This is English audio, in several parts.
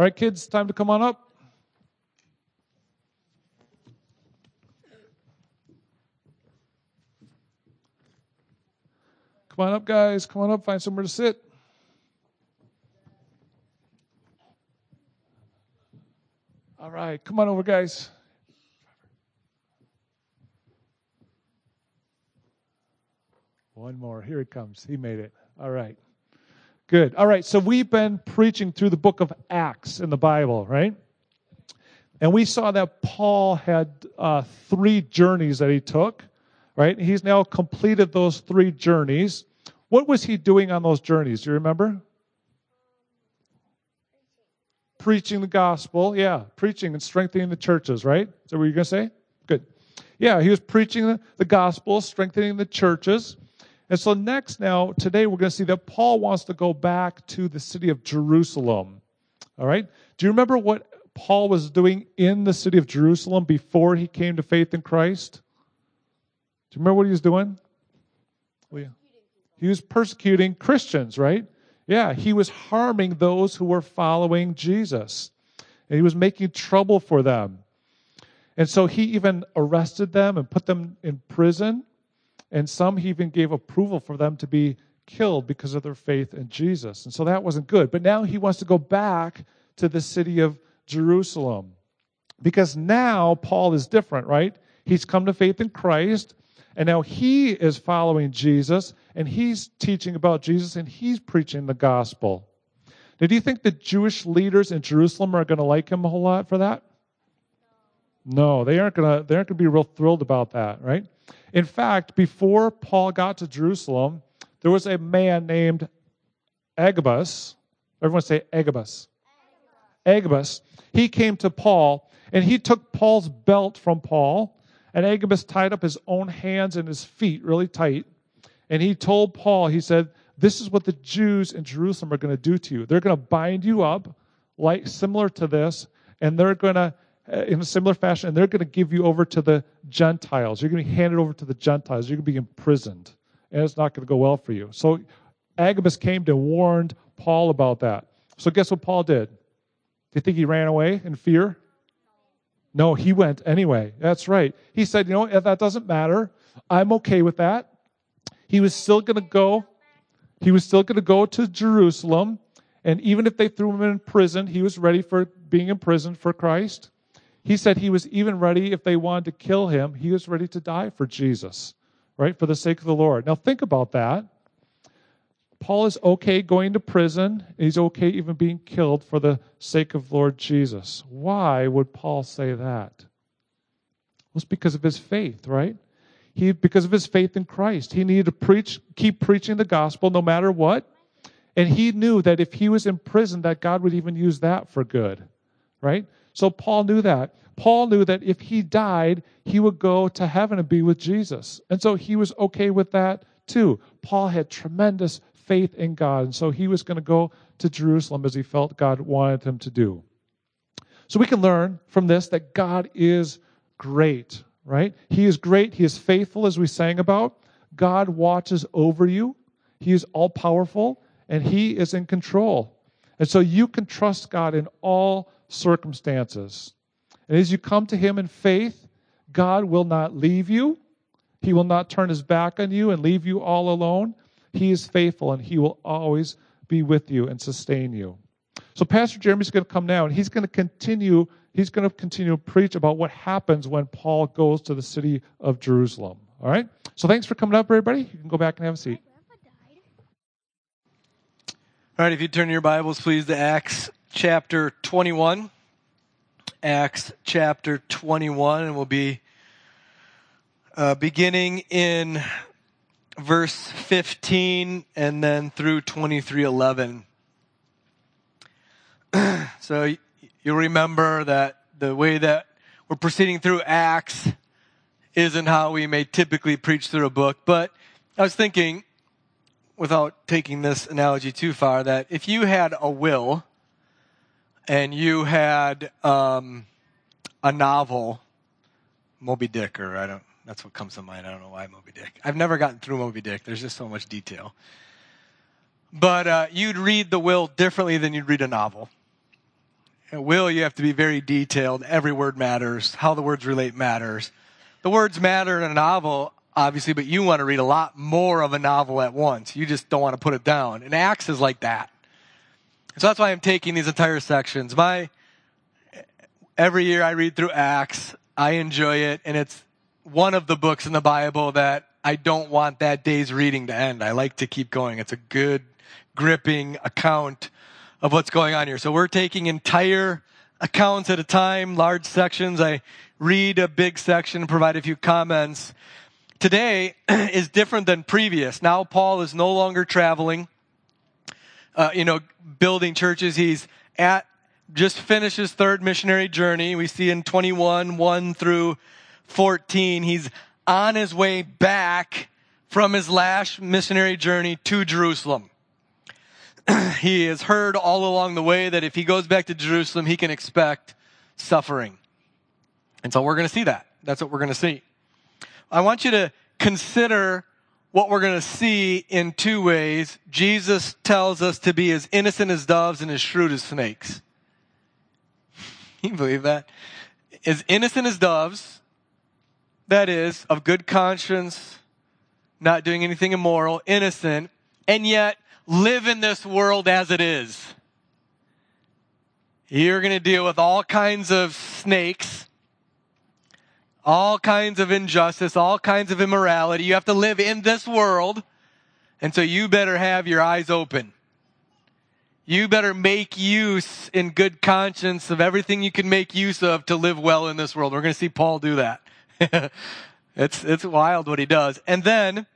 All right, kids, time to come on up. Come on up, guys. Come on up. Find somewhere to sit. All right, come on over, guys. One more. Here it comes. He made it. All right. Good. All right. So we've been preaching through the book of Acts in the Bible, right? And we saw that Paul had uh, three journeys that he took, right? He's now completed those three journeys. What was he doing on those journeys? Do you remember? Preaching the gospel. Yeah. Preaching and strengthening the churches, right? Is that what you're going to say? Good. Yeah. He was preaching the, the gospel, strengthening the churches. And so, next, now, today, we're going to see that Paul wants to go back to the city of Jerusalem. All right? Do you remember what Paul was doing in the city of Jerusalem before he came to faith in Christ? Do you remember what he was doing? Well, yeah. He was persecuting Christians, right? Yeah, he was harming those who were following Jesus. And he was making trouble for them. And so he even arrested them and put them in prison. And some he even gave approval for them to be killed because of their faith in Jesus. And so that wasn't good. But now he wants to go back to the city of Jerusalem. Because now Paul is different, right? He's come to faith in Christ, and now he is following Jesus, and he's teaching about Jesus, and he's preaching the gospel. Now, do you think the Jewish leaders in Jerusalem are going to like him a whole lot for that? No, they aren't going to. They aren't going to be real thrilled about that, right? In fact, before Paul got to Jerusalem, there was a man named Agabus. Everyone say Agabus. Agabus. He came to Paul and he took Paul's belt from Paul, and Agabus tied up his own hands and his feet really tight. And he told Paul, he said, This is what the Jews in Jerusalem are going to do to you. They're going to bind you up, like similar to this, and they're going to Uh, in a similar fashion, and they're going to give you over to the Gentiles. You're going to be handed over to the Gentiles. You're going to be imprisoned, and it's not going to go well for you. So Agabus came to warn Paul about that. So guess what Paul did? Do you think he ran away in fear? No, he went anyway. That's right. He said, you know, that doesn't matter. I'm okay with that. He was still going to go. He was still going to go to Jerusalem. And even if they threw him in prison, he was ready for being imprisoned for Christ. He said he was even ready, if they wanted to kill him, he was ready to die for Jesus, right? For the sake of the Lord. Now, think about that. Paul is okay going to prison. He's okay even being killed for the sake of Lord Jesus. Why would Paul say that? Well, it's because of his faith, right? He, because of his faith in Christ. He needed to preach, keep preaching the gospel no matter what. And he knew that if he was in prison, that God would even use that for good, right? So Paul knew that. Paul knew that if he died, he would go to heaven and be with Jesus. And so he was okay with that too. Paul had tremendous faith in God. And so he was going to go to Jerusalem as he felt God wanted him to do. So we can learn from this that God is great, right? He is great. He is faithful, as we sang about. God watches over you. He is all powerful and he is in control. And so you can trust God in all circumstances. And as you come to Him in faith, God will not leave you. He will not turn His back on you and leave you all alone. He is faithful and He will always be with you and sustain you. So Pastor Jeremy's going to come now and he's going to continue he's going to continue to preach about what happens when Paul goes to the city of Jerusalem. All right? So thanks for coming up everybody. You can go back and have a seat. All right, if you turn your Bibles please to Acts chapter 21. Acts chapter 21, and we'll be uh, beginning in verse 15 and then through 23:11. so you'll remember that the way that we're proceeding through Acts isn't how we may typically preach through a book, but I was thinking without taking this analogy too far that if you had a will and you had um, a novel, Moby Dick, or I don't, that's what comes to mind. I don't know why Moby Dick. I've never gotten through Moby Dick. There's just so much detail. But uh, you'd read the will differently than you'd read a novel. Will, you have to be very detailed. Every word matters. How the words relate matters. The words matter in a novel, obviously, but you want to read a lot more of a novel at once. You just don't want to put it down. And Acts is like that. So that's why I'm taking these entire sections. My, every year I read through Acts. I enjoy it. And it's one of the books in the Bible that I don't want that day's reading to end. I like to keep going. It's a good, gripping account of what's going on here. So we're taking entire accounts at a time, large sections. I read a big section, provide a few comments. Today is different than previous. Now Paul is no longer traveling, uh, you know, building churches. He's at, just finished his third missionary journey. We see in 21, 1 through 14, he's on his way back from his last missionary journey to Jerusalem. he has heard all along the way that if he goes back to Jerusalem, he can expect suffering. And so we're going to see that. That's what we're going to see. I want you to consider what we're going to see in two ways. Jesus tells us to be as innocent as doves and as shrewd as snakes. you believe that? As innocent as doves, that is, of good conscience, not doing anything immoral, innocent, and yet live in this world as it is. You're going to deal with all kinds of snakes, all kinds of injustice, all kinds of immorality. You have to live in this world. And so you better have your eyes open. You better make use in good conscience of everything you can make use of to live well in this world. We're going to see Paul do that. it's, it's wild what he does. And then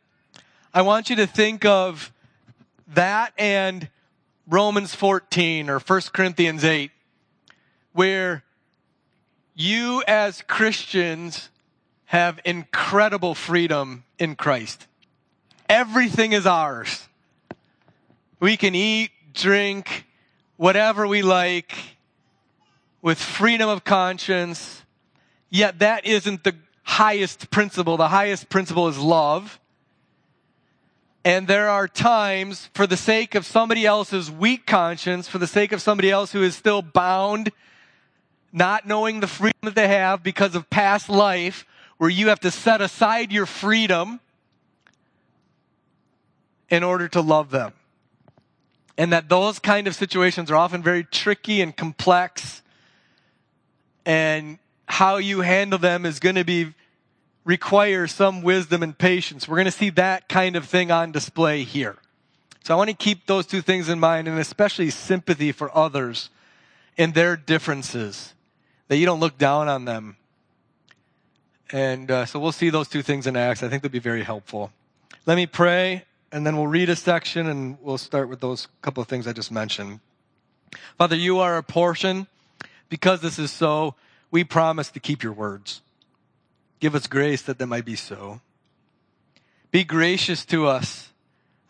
I want you to think of that and Romans 14 or 1 Corinthians 8, where you as Christians have incredible freedom in Christ. Everything is ours. We can eat, drink, whatever we like with freedom of conscience. Yet that isn't the highest principle. The highest principle is love. And there are times, for the sake of somebody else's weak conscience, for the sake of somebody else who is still bound, not knowing the freedom that they have because of past life, where you have to set aside your freedom in order to love them. And that those kind of situations are often very tricky and complex. And how you handle them is going to be require some wisdom and patience. We're going to see that kind of thing on display here. So I want to keep those two things in mind and especially sympathy for others and their differences, that you don't look down on them. And uh, so we'll see those two things in Acts. I think they'll be very helpful. Let me pray, and then we'll read a section, and we'll start with those couple of things I just mentioned. Father, you are a portion. Because this is so, we promise to keep your words. Give us grace that that might be so. Be gracious to us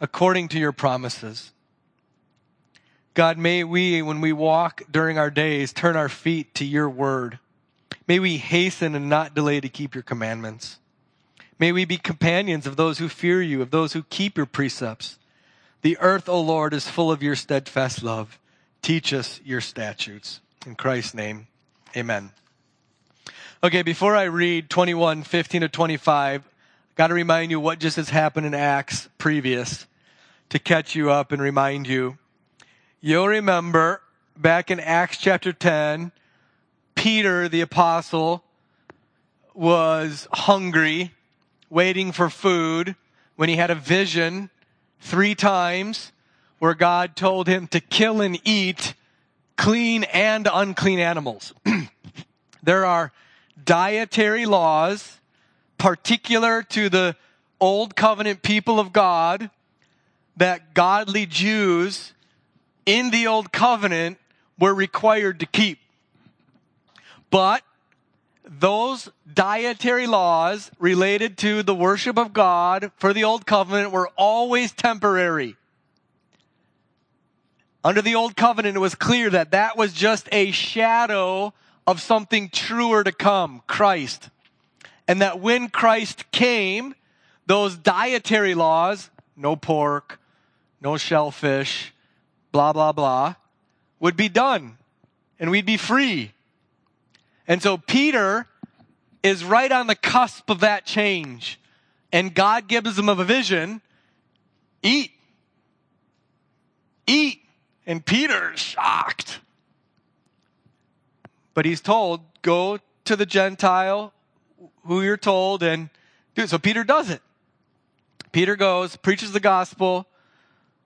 according to your promises. God, may we, when we walk during our days, turn our feet to your word. May we hasten and not delay to keep your commandments. May we be companions of those who fear you, of those who keep your precepts. The earth, O Lord, is full of your steadfast love. Teach us your statutes. In Christ's name, amen. Okay, before I read 21, 15 to 25, got to remind you what just has happened in Acts previous to catch you up and remind you. You'll remember back in Acts chapter 10, Peter, the apostle, was hungry, waiting for food, when he had a vision three times where God told him to kill and eat clean and unclean animals. there are dietary laws particular to the old covenant people of God that godly Jews in the old covenant were required to keep. But those dietary laws related to the worship of God for the old covenant were always temporary. Under the old covenant, it was clear that that was just a shadow of something truer to come, Christ. And that when Christ came, those dietary laws, no pork, no shellfish, blah, blah, blah, would be done. and we'd be free. And so Peter is right on the cusp of that change. And God gives him a vision eat. Eat. And Peter's shocked. But he's told, go to the Gentile who you're told and do it. So Peter does it. Peter goes, preaches the gospel.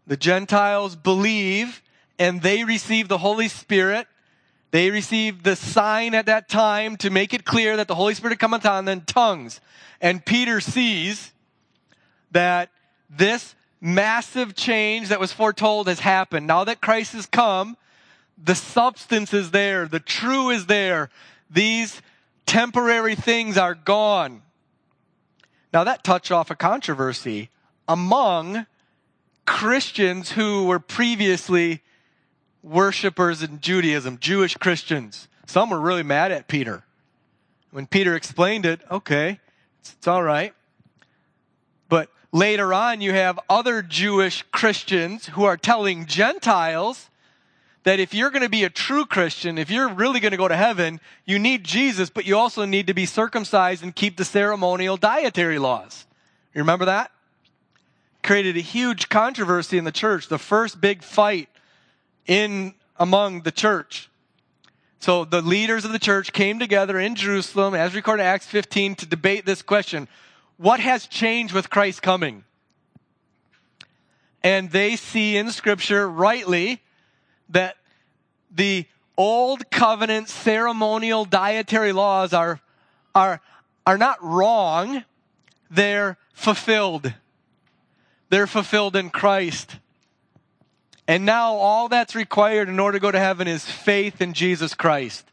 The Gentiles believe and they receive the Holy Spirit. They receive the sign at that time to make it clear that the Holy Spirit cometh on them, tongues. And Peter sees that this massive change that was foretold has happened. Now that Christ has come, the substance is there, the true is there. These temporary things are gone. Now that touched off a controversy among Christians who were previously worshipers in Judaism, Jewish Christians. Some were really mad at Peter. When Peter explained it, okay, it's, it's all right. But later on, you have other Jewish Christians who are telling Gentiles that if you're going to be a true Christian, if you're really going to go to heaven, you need Jesus, but you also need to be circumcised and keep the ceremonial dietary laws. You remember that? Created a huge controversy in the church, the first big fight in among the church. So the leaders of the church came together in Jerusalem, as recorded in Acts 15, to debate this question. What has changed with Christ coming? And they see in scripture rightly that the old covenant ceremonial dietary laws are, are, are not wrong. They're fulfilled. They're fulfilled in Christ. And now all that's required in order to go to heaven is faith in Jesus Christ.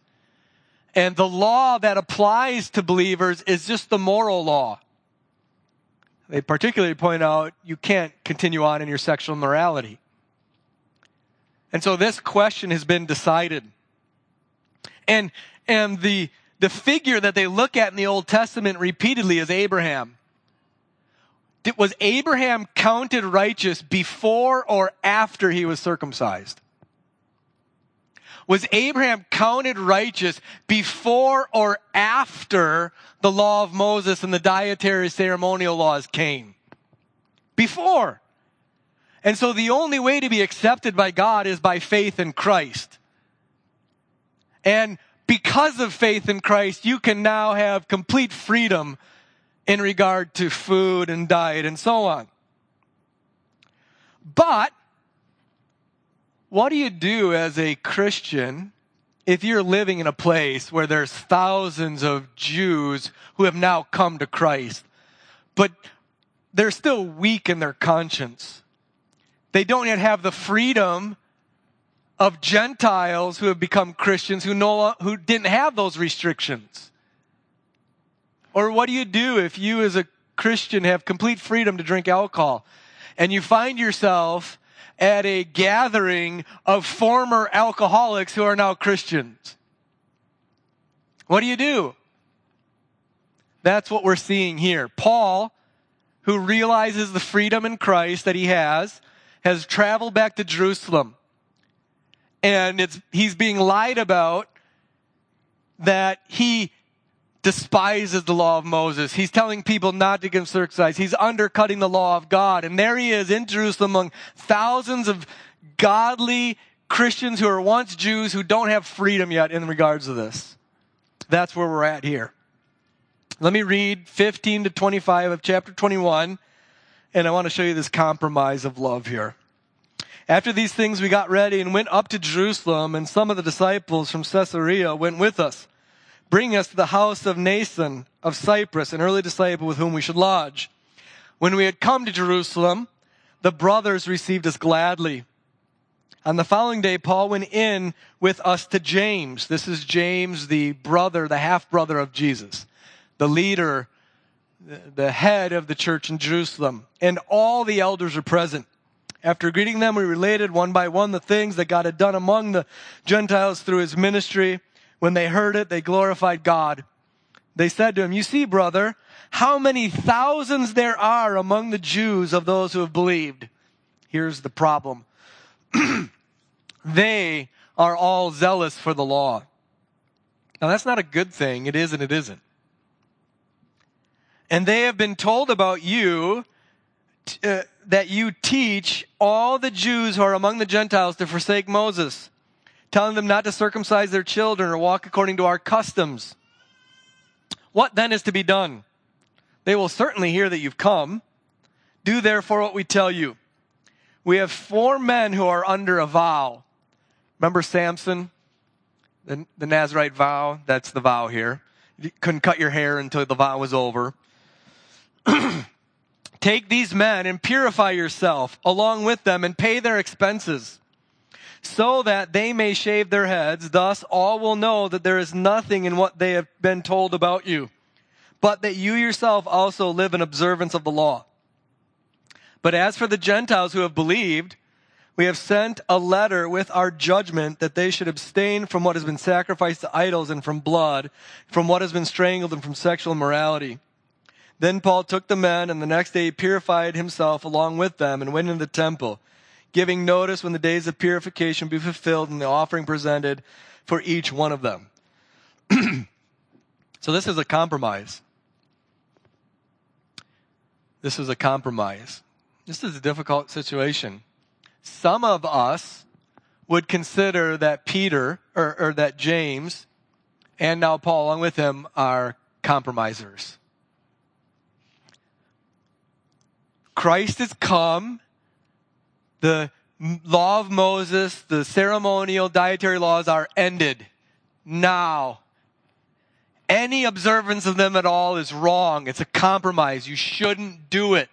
And the law that applies to believers is just the moral law. They particularly point out you can't continue on in your sexual morality. And so this question has been decided. And, and the, the figure that they look at in the Old Testament repeatedly is Abraham was Abraham counted righteous before or after he was circumcised? Was Abraham counted righteous before or after the law of Moses and the dietary ceremonial laws came? Before. And so the only way to be accepted by God is by faith in Christ. And because of faith in Christ, you can now have complete freedom in regard to food and diet and so on. But what do you do as a Christian if you're living in a place where there's thousands of Jews who have now come to Christ, but they're still weak in their conscience? They don't yet have the freedom of Gentiles who have become Christians who, no, who didn't have those restrictions. Or what do you do if you as a Christian have complete freedom to drink alcohol and you find yourself at a gathering of former alcoholics who are now Christians? What do you do? That's what we're seeing here. Paul, who realizes the freedom in Christ that he has, has traveled back to Jerusalem. And it's, he's being lied about that he despises the law of Moses. He's telling people not to get circumcised. He's undercutting the law of God. And there he is in Jerusalem among thousands of godly Christians who are once Jews who don't have freedom yet in regards to this. That's where we're at here. Let me read 15 to 25 of chapter 21, and I want to show you this compromise of love here. After these things, we got ready and went up to Jerusalem, and some of the disciples from Caesarea went with us bring us to the house of Mnason of Cyprus, an early disciple with whom we should lodge. When we had come to Jerusalem, the brothers received us gladly. On the following day, Paul went in with us to James. This is James, the brother, the half brother of Jesus, the leader, the head of the church in Jerusalem. And all the elders were present. After greeting them, we related one by one the things that God had done among the Gentiles through his ministry when they heard it, they glorified God. They said to him, You see, brother, how many thousands there are among the Jews of those who have believed. Here's the problem they are all zealous for the law. Now that's not a good thing. It is and it isn't. And they have been told about you uh, that you teach all the Jews who are among the Gentiles to forsake Moses, telling them not to circumcise their children or walk according to our customs. What then is to be done? They will certainly hear that you've come. Do therefore what we tell you. We have four men who are under a vow. Remember Samson? The, the Nazarite vow? That's the vow here. You couldn't cut your hair until the vow was over. Take these men and purify yourself along with them and pay their expenses so that they may shave their heads. Thus all will know that there is nothing in what they have been told about you, but that you yourself also live in observance of the law. But as for the Gentiles who have believed, we have sent a letter with our judgment that they should abstain from what has been sacrificed to idols and from blood, from what has been strangled and from sexual immorality. Then Paul took the men, and the next day he purified himself along with them and went into the temple, giving notice when the days of purification be fulfilled and the offering presented for each one of them. so this is a compromise. This is a compromise. This is a difficult situation. Some of us would consider that Peter or, or that James and now Paul along with him are compromisers. Christ has come. The law of Moses, the ceremonial dietary laws are ended now. Any observance of them at all is wrong. It's a compromise. You shouldn't do it.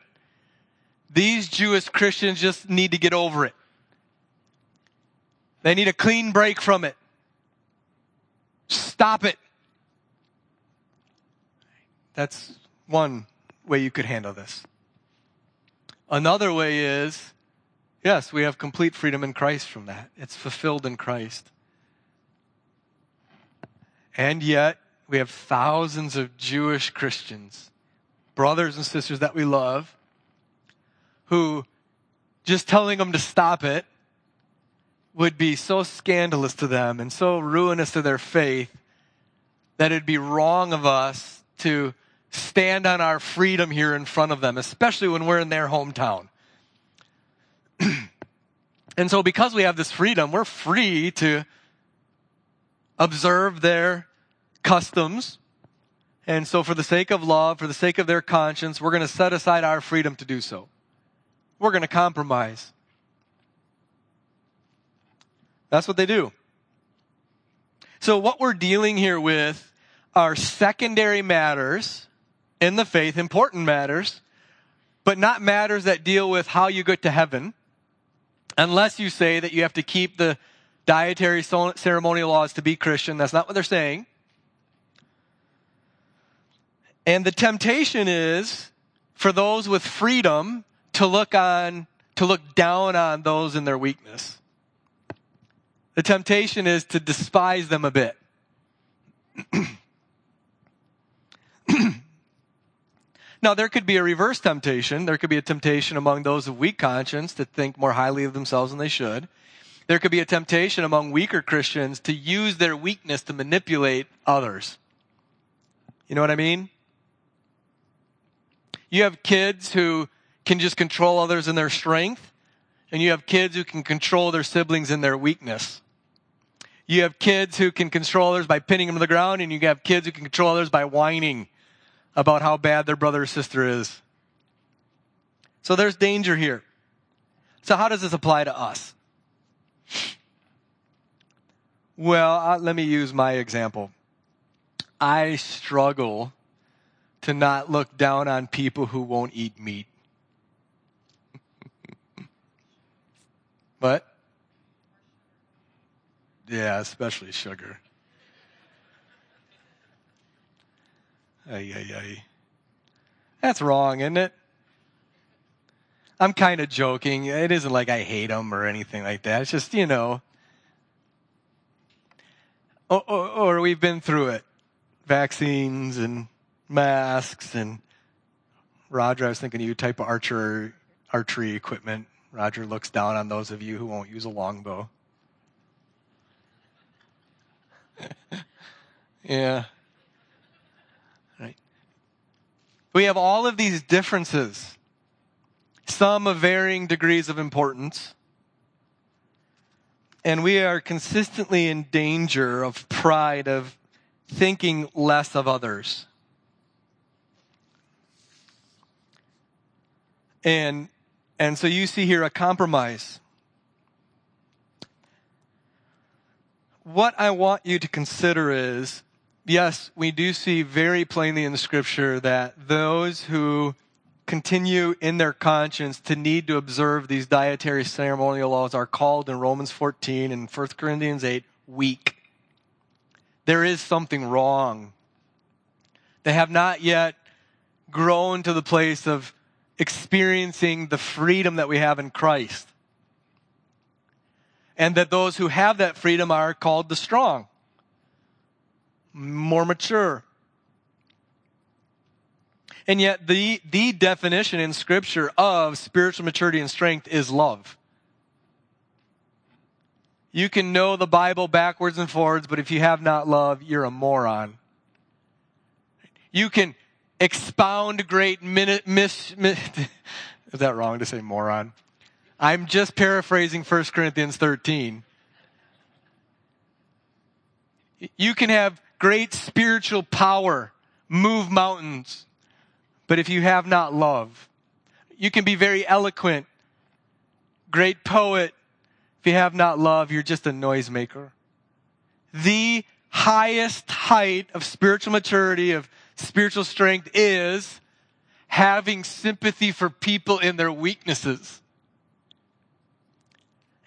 These Jewish Christians just need to get over it. They need a clean break from it. Stop it. That's one way you could handle this. Another way is, yes, we have complete freedom in Christ from that. It's fulfilled in Christ. And yet, we have thousands of Jewish Christians, brothers and sisters that we love, who just telling them to stop it would be so scandalous to them and so ruinous to their faith that it'd be wrong of us to stand on our freedom here in front of them, especially when we're in their hometown. And so, because we have this freedom, we're free to observe their customs. And so, for the sake of love, for the sake of their conscience, we're going to set aside our freedom to do so. We're going to compromise. That's what they do. So, what we're dealing here with are secondary matters in the faith, important matters, but not matters that deal with how you get to heaven, unless you say that you have to keep the dietary ceremonial laws to be Christian. That's not what they're saying. And the temptation is for those with freedom to look on, to look down on those in their weakness. The temptation is to despise them a bit. Now, there could be a reverse temptation. There could be a temptation among those of weak conscience to think more highly of themselves than they should. There could be a temptation among weaker Christians to use their weakness to manipulate others. You know what I mean? You have kids who can just control others in their strength, and you have kids who can control their siblings in their weakness. You have kids who can control others by pinning them to the ground, and you have kids who can control others by whining about how bad their brother or sister is. So there's danger here. So, how does this apply to us? Well, uh, let me use my example. I struggle to not look down on people who won't eat meat. what? Yeah, especially sugar. Ay, ay, ay. That's wrong, isn't it? I'm kind of joking. It isn't like I hate them or anything like that. It's just, you know, or, or, or we've been through it. Vaccines and masks and Roger, I was thinking of you type of archer, archery equipment. Roger looks down on those of you who won't use a longbow. Yeah. Right. We have all of these differences, some of varying degrees of importance. And we are consistently in danger of pride, of thinking less of others. And, and so you see here a compromise. What I want you to consider is, yes, we do see very plainly in the scripture that those who continue in their conscience to need to observe these dietary ceremonial laws are called in Romans 14 and 1 Corinthians 8 weak. There is something wrong. They have not yet grown to the place of experiencing the freedom that we have in Christ. And that those who have that freedom are called the strong, more mature. And yet, the, the definition in Scripture of spiritual maturity and strength is love. You can know the Bible backwards and forwards, but if you have not love, you're a moron. You can expound great minute, miss, miss is that wrong to say moron? I'm just paraphrasing 1 Corinthians 13. You can have great spiritual power, move mountains, but if you have not love, you can be very eloquent, great poet. If you have not love, you're just a noisemaker. The highest height of spiritual maturity, of spiritual strength is having sympathy for people in their weaknesses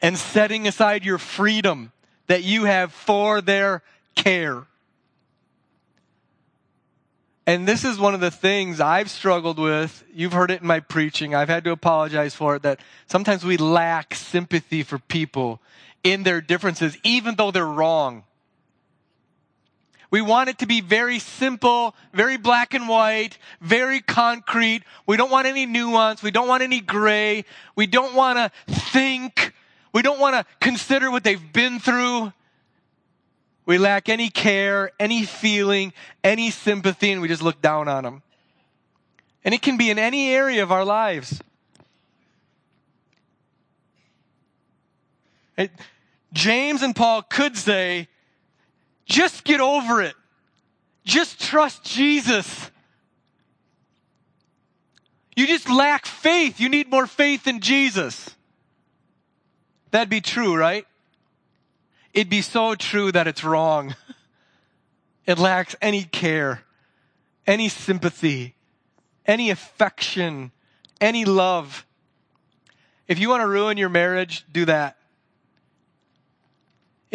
and setting aside your freedom that you have for their care. And this is one of the things I've struggled with. You've heard it in my preaching. I've had to apologize for it that sometimes we lack sympathy for people in their differences, even though they're wrong. We want it to be very simple, very black and white, very concrete. We don't want any nuance. We don't want any gray. We don't want to think. We don't want to consider what they've been through. We lack any care, any feeling, any sympathy, and we just look down on them. And it can be in any area of our lives. It, James and Paul could say, just get over it. Just trust Jesus. You just lack faith. You need more faith in Jesus. That'd be true, right? It'd be so true that it's wrong. It lacks any care, any sympathy, any affection, any love. If you want to ruin your marriage, do that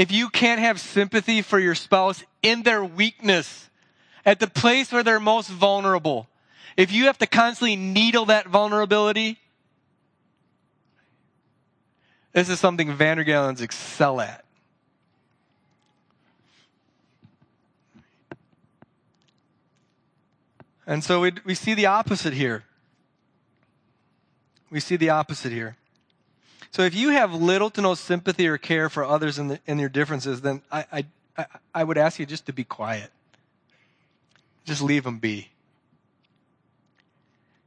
if you can't have sympathy for your spouse in their weakness, at the place where they're most vulnerable, if you have to constantly needle that vulnerability, this is something Vandergallens excel at. And so we, we see the opposite here. We see the opposite here. So if you have little to no sympathy or care for others in, the, their differences, then I, I, I would ask you just to be quiet. Just leave them be.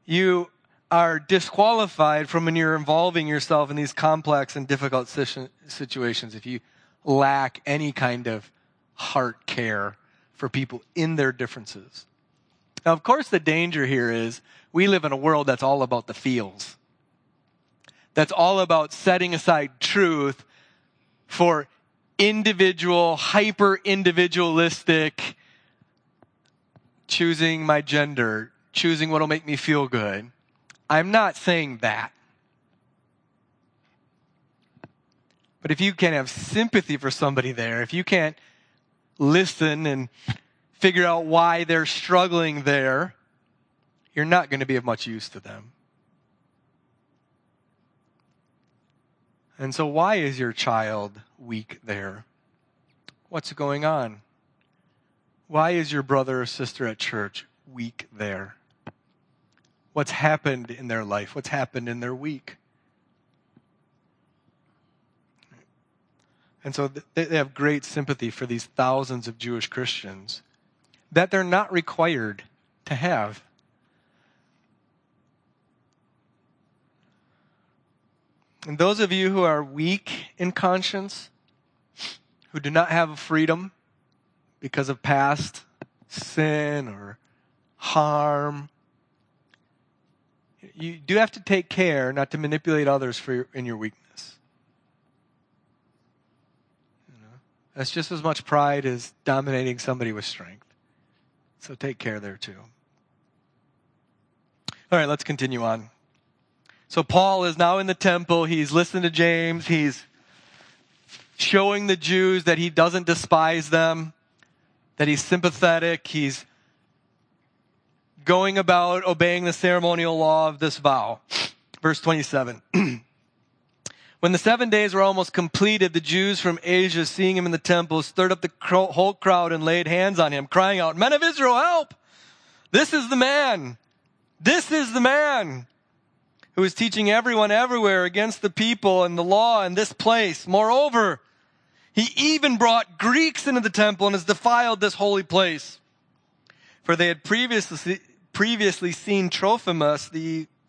You are disqualified from when you're involving yourself in these complex and difficult situations if you lack any kind of heart care for people in their differences. Now, of course, the danger here is we live in a world that's all about the feels that's all about setting aside truth for individual, hyper individualistic, choosing my gender, choosing what'll make me feel good. I'm not saying that. But if you can't have sympathy for somebody there, if you can't listen and figure out why they're struggling there, you're not going to be of much use to them. And so, why is your child weak there? What's going on? Why is your brother or sister at church weak there? What's happened in their life? What's happened in their week? And so they have great sympathy for these thousands of Jewish Christians that they're not required to have. And those of you who are weak in conscience, who do not have freedom because of past sin or harm, you do have to take care not to manipulate others for your, in your weakness. You know, that's just as much pride as dominating somebody with strength. So take care there too. All right, let's continue on. So Paul is now in the temple. He's listening to James. He's showing the Jews that he doesn't despise them, that he's sympathetic. He's going about obeying the ceremonial law of this vow. Verse 27. when the seven days were almost completed, the Jews from Asia, seeing him in the temple, stirred up the whole crowd and laid hands on him, crying out, Men of Israel, help! This is the man! This is the man! who is teaching everyone everywhere against the people and the law in this place. Moreover, he even brought Greeks into the temple and has defiled this holy place. For they had previously, previously seen Trophimus, the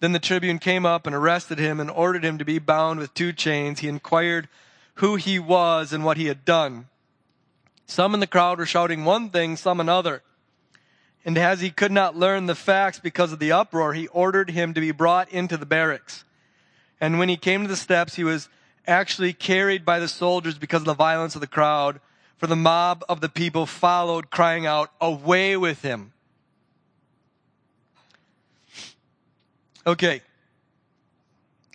Then the tribune came up and arrested him and ordered him to be bound with two chains. He inquired who he was and what he had done. Some in the crowd were shouting one thing, some another. And as he could not learn the facts because of the uproar, he ordered him to be brought into the barracks. And when he came to the steps, he was actually carried by the soldiers because of the violence of the crowd. For the mob of the people followed, crying out, Away with him! Okay.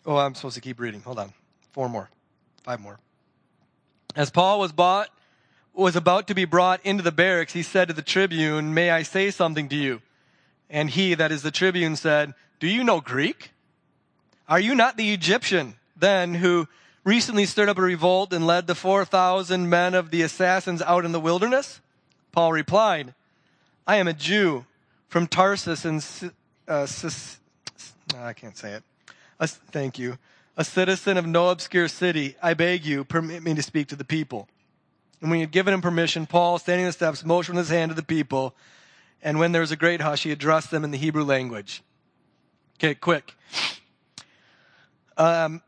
Oh, I'm supposed to keep reading. Hold on. Four more. Five more. As Paul was bought was about to be brought into the barracks, he said to the tribune, May I say something to you? And he, that is the tribune, said, Do you know Greek? Are you not the Egyptian then who recently stirred up a revolt and led the 4,000 men of the assassins out in the wilderness? Paul replied, I am a Jew from Tarsus in uh, I can't say it. Uh, thank you. A citizen of no obscure city. I beg you, permit me to speak to the people. And when he had given him permission, Paul, standing on the steps, motioned his hand to the people. And when there was a great hush, he addressed them in the Hebrew language. Okay, quick. Um,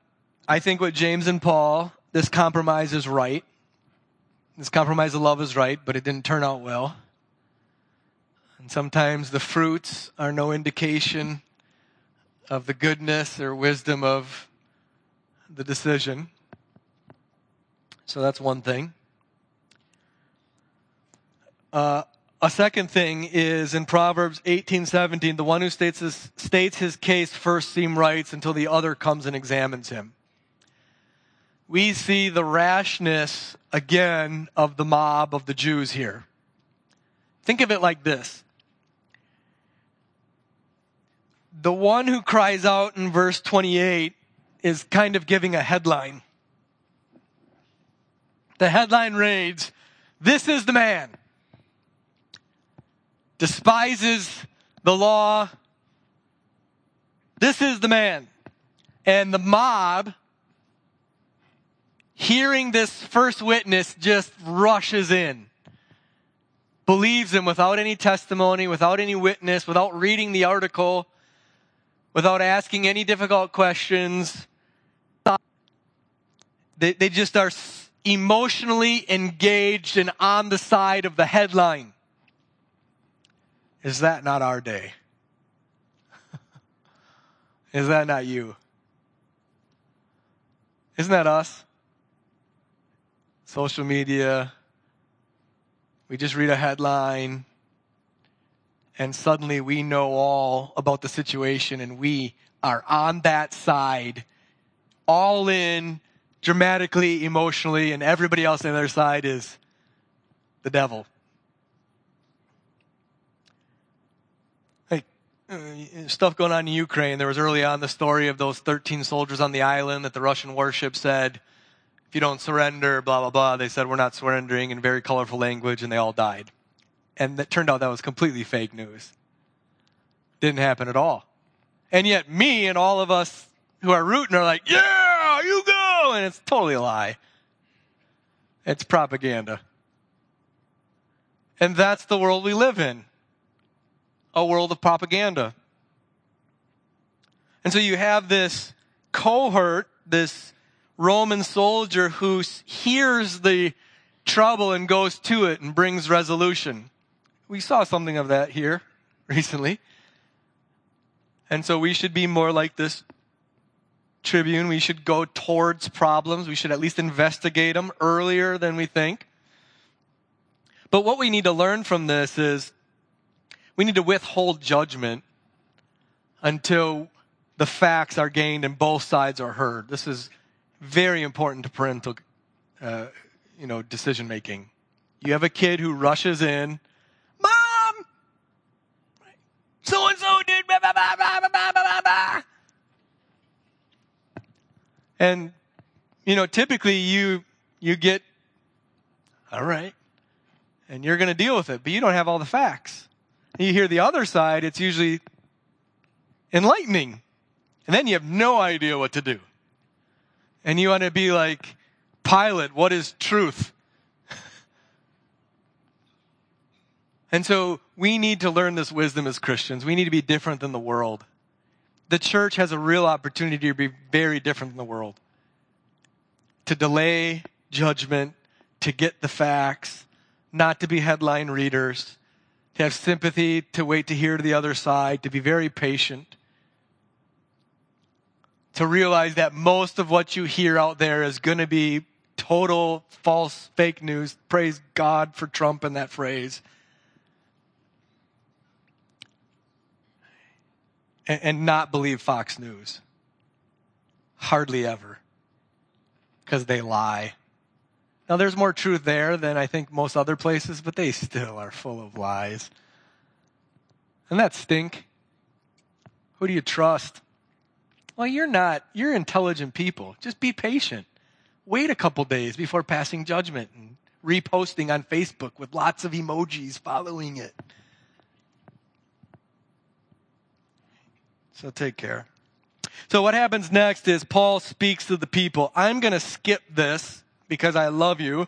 I think what James and Paul, this compromise is right. This compromise of love is right, but it didn't turn out well. And sometimes the fruits are no indication of the goodness or wisdom of the decision. So that's one thing. Uh, a second thing is in Proverbs 18:17, the one who states his, states his case first seem rights until the other comes and examines him. We see the rashness again of the mob of the Jews here. Think of it like this. The one who cries out in verse 28 is kind of giving a headline. The headline reads, This is the man despises the law. This is the man. And the mob, hearing this first witness, just rushes in. Believes him without any testimony, without any witness, without reading the article, without asking any difficult questions. They, they just are emotionally engaged and on the side of the headline. Is that not our day? Is that not you? Isn't that us? Social media. We just read a headline and suddenly we know all about the situation and we are on that side, all in, dramatically, emotionally, and everybody else on the other side is the devil. Like uh, stuff going on in Ukraine. There was early on the story of those 13 soldiers on the island that the Russian warship said, if you don't surrender, blah, blah, blah. They said, we're not surrendering in very colorful language, and they all died. And it turned out that was completely fake news. Didn't happen at all. And yet, me and all of us who are rooting are like, yeah, you go. And it's totally a lie. It's propaganda. And that's the world we live in a world of propaganda. And so you have this cohort, this Roman soldier who hears the trouble and goes to it and brings resolution. We saw something of that here recently. And so we should be more like this tribune. We should go towards problems. We should at least investigate them earlier than we think. But what we need to learn from this is we need to withhold judgment until the facts are gained and both sides are heard. This is very important to parental, uh, you know, decision making. You have a kid who rushes in, so and so did, blah, blah, blah, blah, blah, blah, blah. and you know, typically you you get, all right, and you're going to deal with it, but you don't have all the facts. You hear the other side; it's usually enlightening, and then you have no idea what to do and you want to be like, Pilate, what is truth? And so we need to learn this wisdom as Christians. We need to be different than the world. The church has a real opportunity to be very different than the world. To delay judgment, to get the facts, not to be headline readers, to have sympathy, to wait to hear the other side, to be very patient to realize that most of what you hear out there is going to be total false fake news. Praise God for Trump and that phrase. And, and not believe Fox News. Hardly ever. Because they lie. Now, there's more truth there than I think most other places, but they still are full of lies. And that stink. Who do you trust? Well, you're not. You're intelligent people. Just be patient. Wait a couple days before passing judgment and reposting on Facebook with lots of emojis following it. So take care. So what happens next is Paul speaks to the people. I'm going to skip this because I love you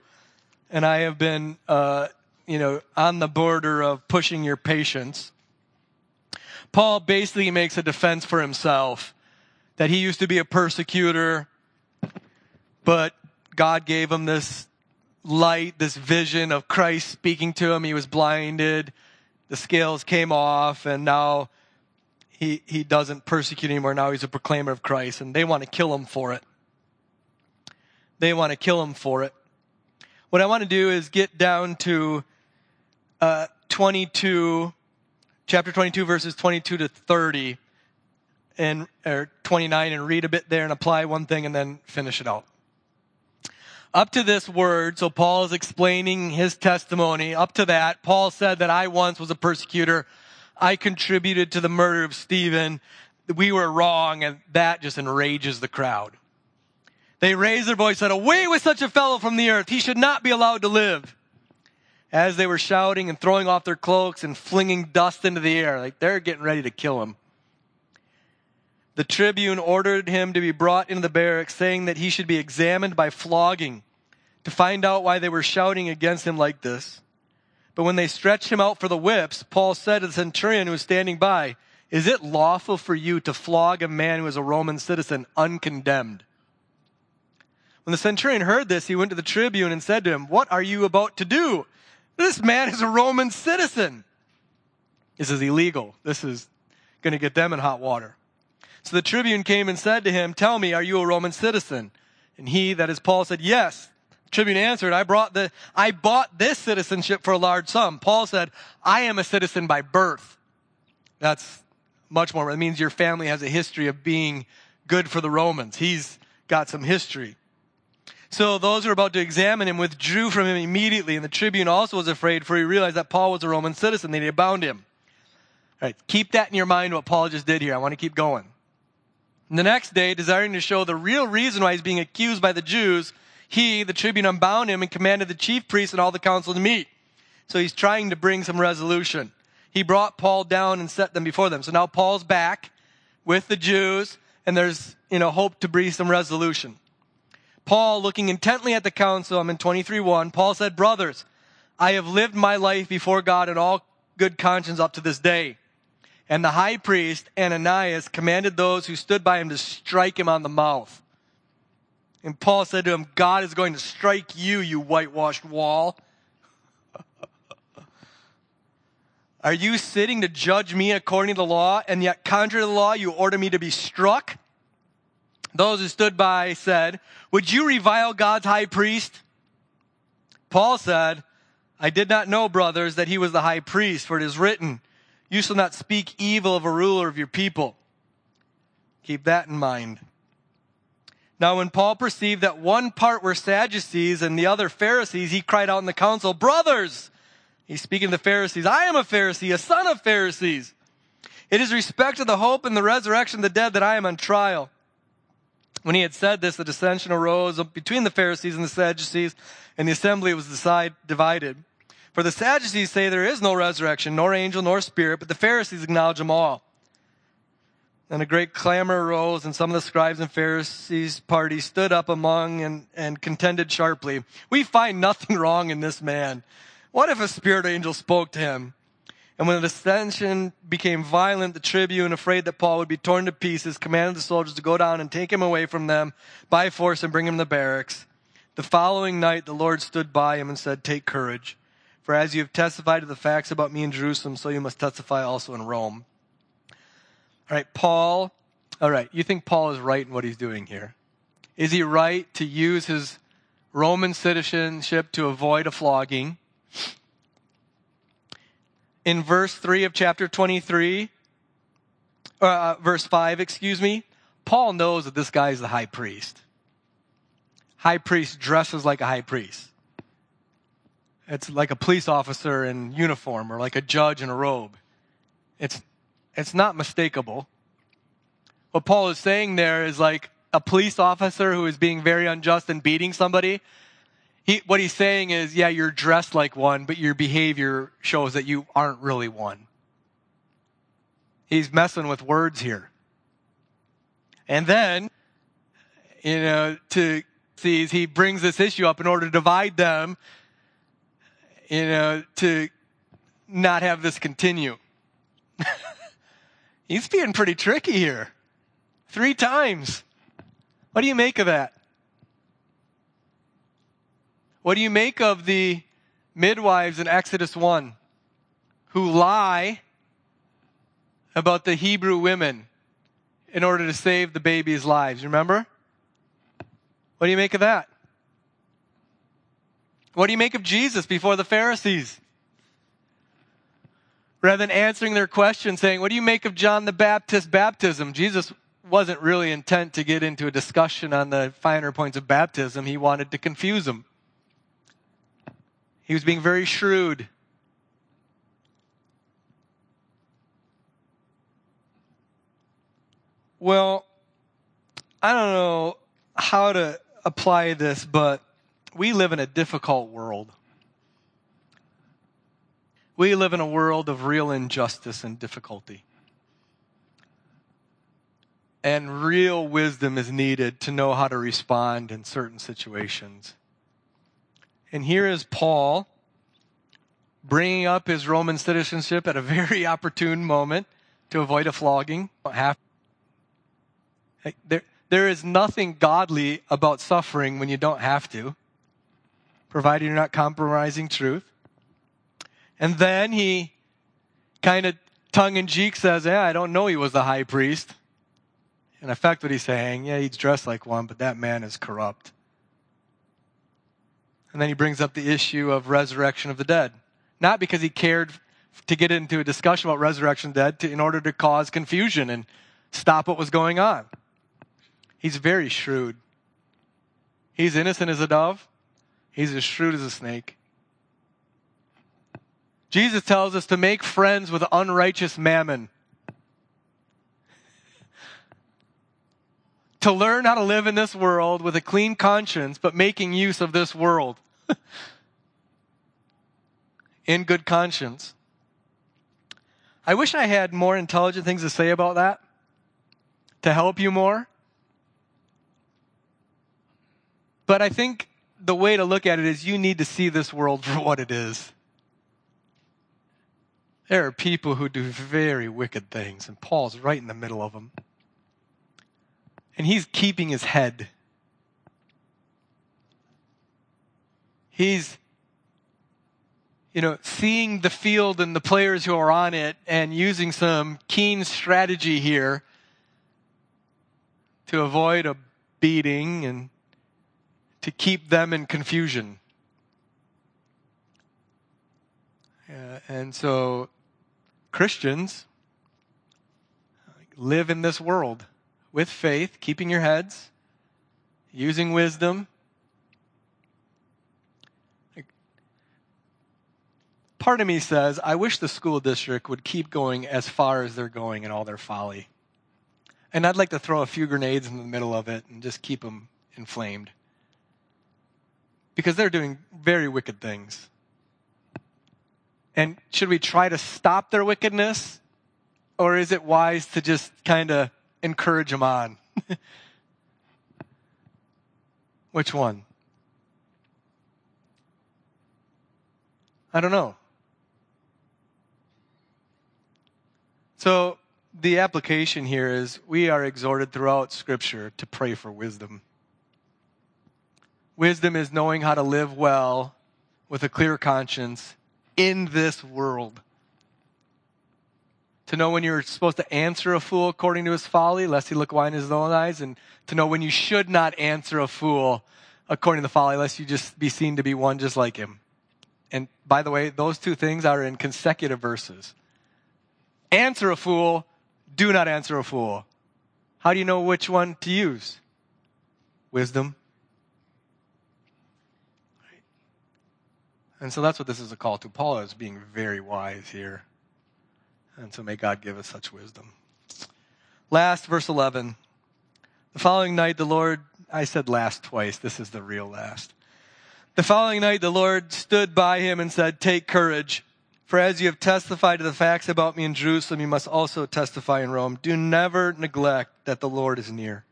and I have been, uh, you know, on the border of pushing your patience. Paul basically makes a defense for himself that he used to be a persecutor, but God gave him this light, this vision of Christ speaking to him. He was blinded. The scales came off and now he, he doesn't persecute anymore. Now he's a proclaimer of Christ and they want to kill him for it. They want to kill him for it. What I want to do is get down to uh, 22, chapter 22, verses 22 to 30 and or 29 and read a bit there and apply one thing and then finish it out. Up to this word, so Paul is explaining his testimony. Up to that, Paul said that I once was a persecutor. I contributed to the murder of Stephen. We were wrong, and that just enrages the crowd. They raised their voice, and said, Away with such a fellow from the earth. He should not be allowed to live. As they were shouting and throwing off their cloaks and flinging dust into the air, like they're getting ready to kill him the tribune ordered him to be brought into the barracks, saying that he should be examined by flogging to find out why they were shouting against him like this. But when they stretched him out for the whips, Paul said to the centurion who was standing by, Is it lawful for you to flog a man who is a Roman citizen uncondemned? When the centurion heard this, he went to the tribune and said to him, What are you about to do? This man is a Roman citizen. This is illegal. This is going to get them in hot water. So the tribune came and said to him, Tell me, are you a Roman citizen? And he, that is Paul, said, Yes. Tribune answered, I brought the, I bought this citizenship for a large sum. Paul said, I am a citizen by birth. That's much more. It means your family has a history of being good for the Romans. He's got some history. So those who were about to examine him withdrew from him immediately, and the tribune also was afraid, for he realized that Paul was a Roman citizen. They had bound him. All right, keep that in your mind what Paul just did here. I want to keep going. And the next day, desiring to show the real reason why he's being accused by the Jews, he, the tribune, unbound him and commanded the chief priests and all the council to meet. So he's trying to bring some resolution. He brought Paul down and set them before them. So now Paul's back with the Jews, and there's, you know, hope to bring some resolution. Paul, looking intently at the council, I'm in 23.1, Paul said, Brothers, I have lived my life before God in all good conscience up to this day. And the high priest, Ananias, commanded those who stood by him to strike him on the mouth. And Paul said to him, God is going to strike you, you whitewashed wall. Are you sitting to judge me according to the law, and yet contrary to the law, you order me to be struck? Those who stood by said, Would you revile God's high priest? Paul said, I did not know, brothers, that he was the high priest, for it is written, You shall not speak evil of a ruler of your people. Keep that in mind. Now, when Paul perceived that one part were Sadducees and the other Pharisees, he cried out in the council, Brothers! He's speaking to the Pharisees. I am a Pharisee, a son of Pharisees. It is respect to the hope and the resurrection of the dead that I am on trial. When he had said this, the dissension arose between the Pharisees and the Sadducees, and the assembly was decide, divided. For the Sadducees say there is no resurrection, nor angel, nor spirit, but the Pharisees acknowledge them all. And a great clamor arose, and some of the scribes and Pharisees' party stood up among and, and contended sharply. We find nothing wrong in this man. What if a spirit angel spoke to him? And when the dissension became violent, the tribune, afraid that Paul would be torn to pieces, commanded the soldiers to go down and take him away from them by force and bring him to the barracks. The following night, the Lord stood by him and said, Take courage. For as you have testified to the facts about me in Jerusalem, so you must testify also in Rome. All right, Paul. All right, you think Paul is right in what he's doing here? Is he right to use his Roman citizenship to avoid a flogging? In verse 3 of chapter 23, uh, verse 5, excuse me, Paul knows that this guy is the high priest. High priest dresses like a high priest. It's like a police officer in uniform or like a judge in a robe. It's, it's not mistakable. What Paul is saying there is like a police officer who is being very unjust and beating somebody he, what he's saying is, yeah, you're dressed like one, but your behavior shows that you aren't really one. He's messing with words here. And then, you know, to see, he brings this issue up in order to divide them, you know, to not have this continue. He's being pretty tricky here. Three times. What do you make of that? What do you make of the midwives in Exodus 1 who lie about the Hebrew women in order to save the baby's lives? Remember? What do you make of that? What do you make of Jesus before the Pharisees? Rather than answering their question saying, What do you make of John the Baptist baptism? Jesus wasn't really intent to get into a discussion on the finer points of baptism. He wanted to confuse them. He was being very shrewd. Well, I don't know how to apply this, but we live in a difficult world. We live in a world of real injustice and difficulty. And real wisdom is needed to know how to respond in certain situations. And here is Paul bringing up his Roman citizenship at a very opportune moment to avoid a flogging. There, there is nothing godly about suffering when you don't have to, provided you're not compromising truth. And then he kind of tongue in cheek says, Yeah, I don't know he was the high priest. In effect, what he's saying, yeah, he's dressed like one, but that man is corrupt. And then he brings up the issue of resurrection of the dead. Not because he cared to get into a discussion about resurrection of the dead to, in order to cause confusion and stop what was going on. He's very shrewd. He's innocent as a dove. He's as shrewd as a snake. Jesus tells us to make friends with unrighteous mammon. to learn how to live in this world with a clean conscience, but making use of this world in good conscience. I wish I had more intelligent things to say about that to help you more. But I think the way to look at it is you need to see this world for what it is. There are people who do very wicked things, and Paul's right in the middle of them. And he's keeping his head. He's, you know, seeing the field and the players who are on it and using some keen strategy here to avoid a beating and to keep them in confusion. Uh, and so Christians live in this world with faith, keeping your heads, using wisdom. Part of me says, I wish the school district would keep going as far as they're going in all their folly. And I'd like to throw a few grenades in the middle of it and just keep them inflamed. Because they're doing very wicked things. And should we try to stop their wickedness? Or is it wise to just kind of encourage them on? Which one? I don't know. So, the application here is we are exhorted throughout Scripture to pray for wisdom. Wisdom is knowing how to live well with a clear conscience in this world. To know when you're supposed to answer a fool according to his folly, lest he look wine in his own eyes, and to know when you should not answer a fool according to the folly, lest you just be seen to be one just like him. And by the way, those two things are in consecutive verses. Answer a fool, do not answer a fool. How do you know which one to use? Wisdom. And so that's what this is a call to. Paul is being very wise here. And so may God give us such wisdom. Last, verse 11. The following night, the Lord, I said last twice. This is the real last. The following night, the Lord stood by him and said, Take courage. For as you have testified to the facts about me in Jerusalem, you must also testify in Rome. Do never neglect that the Lord is near.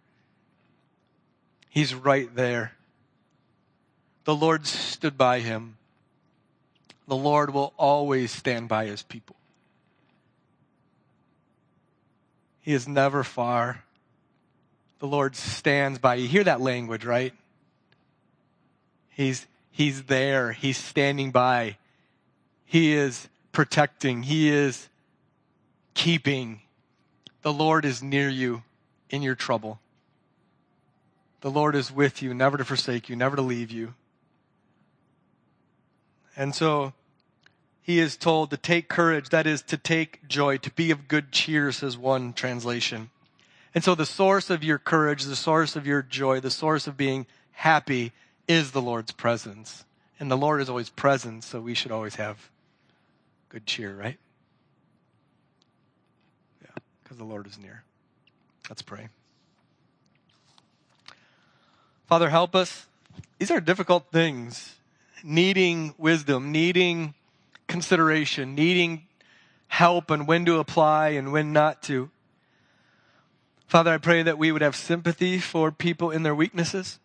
He's right there. The Lord stood by him the Lord will always stand by his people. He is never far. The Lord stands by. You hear that language, right? He's, he's there. He's standing by. He is protecting. He is keeping. The Lord is near you in your trouble. The Lord is with you, never to forsake you, never to leave you. And so he is told to take courage, that is, to take joy, to be of good cheer, says one translation. And so the source of your courage, the source of your joy, the source of being happy is the Lord's presence. And the Lord is always present, so we should always have good cheer, right? Yeah, because the Lord is near. Let's pray. Father, help us. These are difficult things needing wisdom, needing consideration, needing help and when to apply and when not to. Father, I pray that we would have sympathy for people in their weaknesses,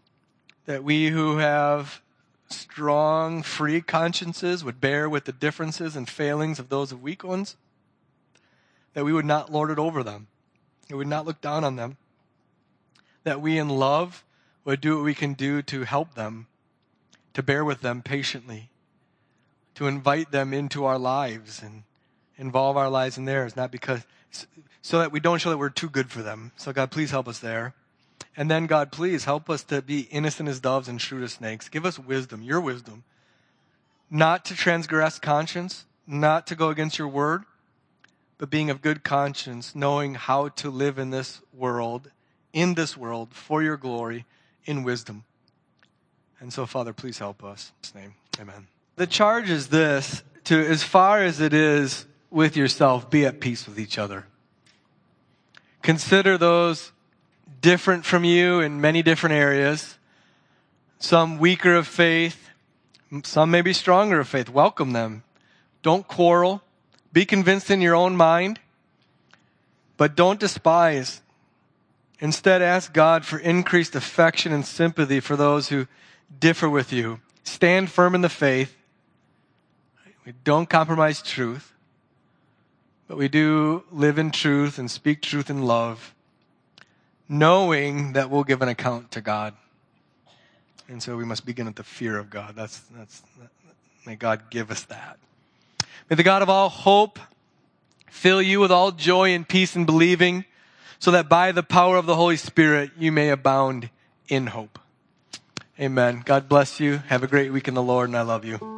that we who have strong, free consciences would bear with the differences and failings of those of weak ones, that we would not lord it over them, we would not look down on them, that we in love would do what we can do to help them to bear with them patiently, to invite them into our lives and involve our lives in theirs, not because, so that we don't show that we're too good for them. So, God, please help us there. And then, God, please help us to be innocent as doves and shrewd as snakes. Give us wisdom, your wisdom, not to transgress conscience, not to go against your word, but being of good conscience, knowing how to live in this world, in this world, for your glory, in wisdom. And so, Father, please help us. In name, amen. The charge is this to, as far as it is with yourself, be at peace with each other. Consider those different from you in many different areas, some weaker of faith, some maybe stronger of faith. Welcome them. Don't quarrel. Be convinced in your own mind, but don't despise. Instead, ask God for increased affection and sympathy for those who differ with you. Stand firm in the faith. We don't compromise truth, but we do live in truth and speak truth in love, knowing that we'll give an account to God. And so we must begin with the fear of God. That's, that's, may God give us that. May the God of all hope fill you with all joy and peace in believing, so that by the power of the Holy Spirit you may abound in hope. Amen. God bless you. Have a great week in the Lord, and I love you.